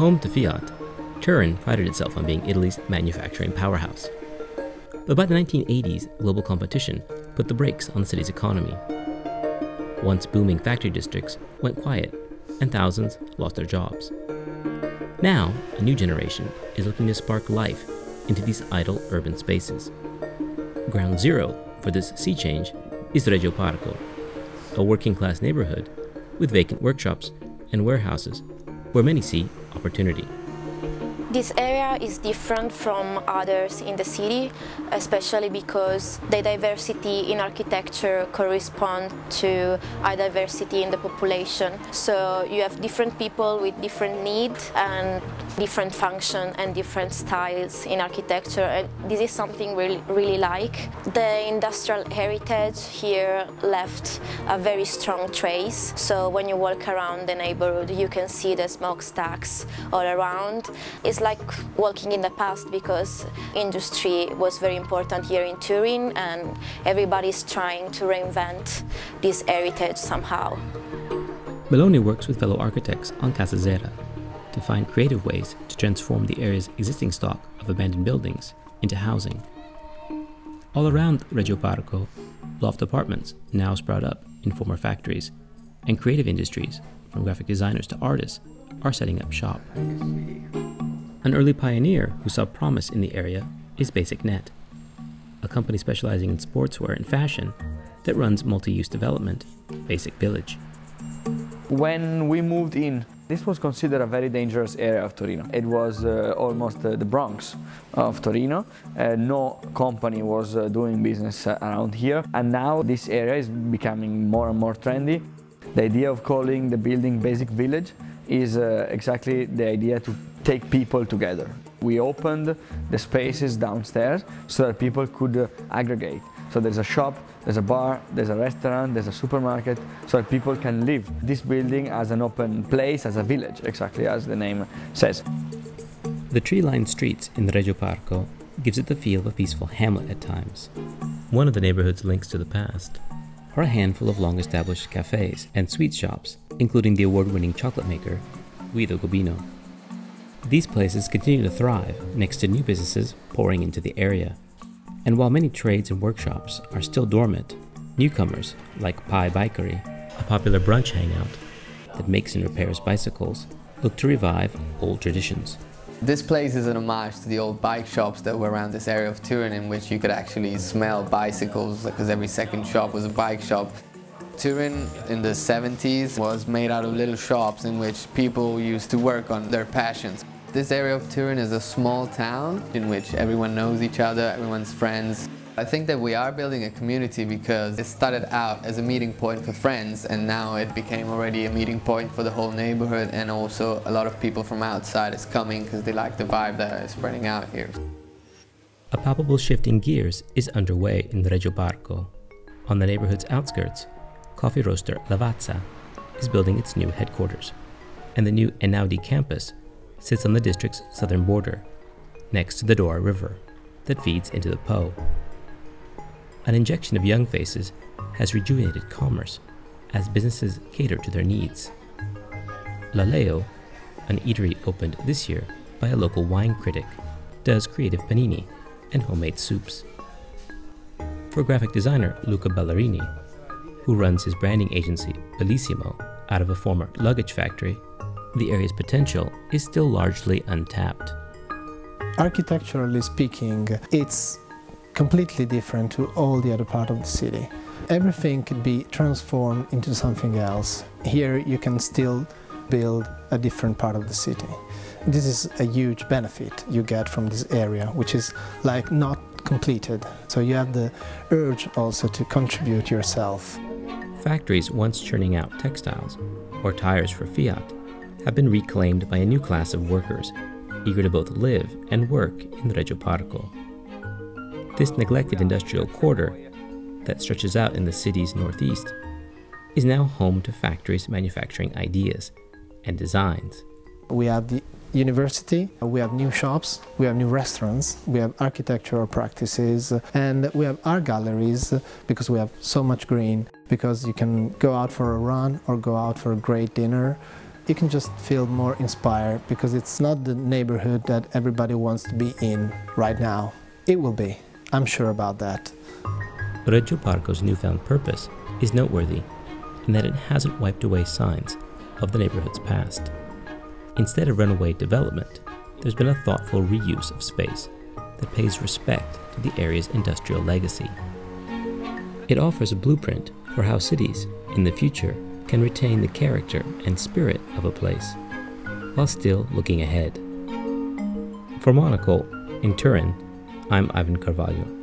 Home to Fiat, Turin prided itself on being Italy's manufacturing powerhouse. But by the 1980s, global competition put the brakes on the city's economy. Once booming factory districts went quiet, and thousands lost their jobs. Now, a new generation is looking to spark life into these idle urban spaces. Ground zero for this sea change is Regio Parco, a working class neighborhood with vacant workshops and warehouses where many see opportunity. This area is different from others in the city, especially because the diversity in architecture corresponds to a diversity in the population. So you have different people with different needs and different function and different styles in architecture. And this is something we really, really like. The industrial heritage here left a very strong trace. So when you walk around the neighborhood, you can see the smokestacks all around. It's like walking in the past because industry was very important here in Turin and everybody's trying to reinvent this heritage somehow. Meloni works with fellow architects on Casa Zera to find creative ways to transform the area's existing stock of abandoned buildings into housing. All around Regio Parco, loft apartments now sprout up in former factories, and creative industries, from graphic designers to artists, are setting up shop. An early pioneer who saw promise in the area is BasicNet, a company specializing in sportswear and fashion that runs multi use development, Basic Village. When we moved in, this was considered a very dangerous area of Torino. It was uh, almost uh, the Bronx of Torino. Uh, no company was uh, doing business around here, and now this area is becoming more and more trendy. The idea of calling the building Basic Village is uh, exactly the idea to take people together. We opened the spaces downstairs so that people could uh, aggregate. So there's a shop, there's a bar, there's a restaurant, there's a supermarket, so that people can live this building as an open place, as a village, exactly as the name says. The tree-lined streets in Regio Parco gives it the feel of a peaceful hamlet at times. One of the neighborhood's links to the past are a handful of long-established cafes and sweet shops, including the award-winning chocolate maker Guido Gobino. These places continue to thrive next to new businesses pouring into the area. And while many trades and workshops are still dormant, newcomers like Pi Bikery, a popular brunch hangout that makes and repairs bicycles, look to revive old traditions. This place is an homage to the old bike shops that were around this area of Turin in which you could actually smell bicycles because every second shop was a bike shop. Turin in the 70s was made out of little shops in which people used to work on their passions. This area of Turin is a small town in which everyone knows each other, everyone's friends. I think that we are building a community because it started out as a meeting point for friends and now it became already a meeting point for the whole neighborhood and also a lot of people from outside is coming because they like the vibe that is spreading out here. A palpable shift in gears is underway in Regio Parco. On the neighborhood's outskirts, coffee roaster Lavazza is building its new headquarters, and the new Einaudi campus sits on the district's southern border, next to the Dora River that feeds into the Po. An injection of young faces has rejuvenated commerce as businesses cater to their needs. Laleo, an eatery opened this year by a local wine critic, does creative panini and homemade soups. For graphic designer Luca Ballarini, who runs his branding agency Bellissimo out of a former luggage factory, the area's potential is still largely untapped. Architecturally speaking, it's completely different to all the other part of the city. Everything could be transformed into something else. Here you can still build a different part of the city. This is a huge benefit you get from this area, which is like not completed. So you have the urge also to contribute yourself. Factories once churning out textiles or tires for Fiat have been reclaimed by a new class of workers eager to both live and work in Regio Parco. This neglected industrial quarter that stretches out in the city's northeast is now home to factories manufacturing ideas and designs. We have the university, we have new shops, we have new restaurants, we have architectural practices, and we have art galleries because we have so much green. Because you can go out for a run or go out for a great dinner you can just feel more inspired because it's not the neighborhood that everybody wants to be in right now. It will be, I'm sure about that. Regio Parco's newfound purpose is noteworthy in that it hasn't wiped away signs of the neighborhood's past. Instead of runaway development, there's been a thoughtful reuse of space that pays respect to the area's industrial legacy. It offers a blueprint for how cities, in the future, can retain the character and spirit of a place while still looking ahead. For Monocle, in Turin, I'm Ivan Carvalho.